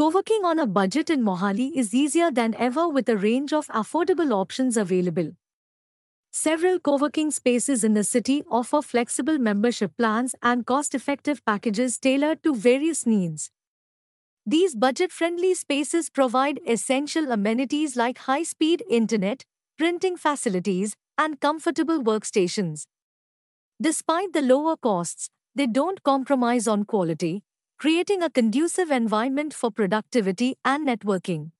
Co-working on a budget in Mohali is easier than ever with a range of affordable options available. Several co-working spaces in the city offer flexible membership plans and cost-effective packages tailored to various needs. These budget-friendly spaces provide essential amenities like high-speed internet, printing facilities, and comfortable workstations. Despite the lower costs, they don't compromise on quality, creating a conducive environment for productivity and networking.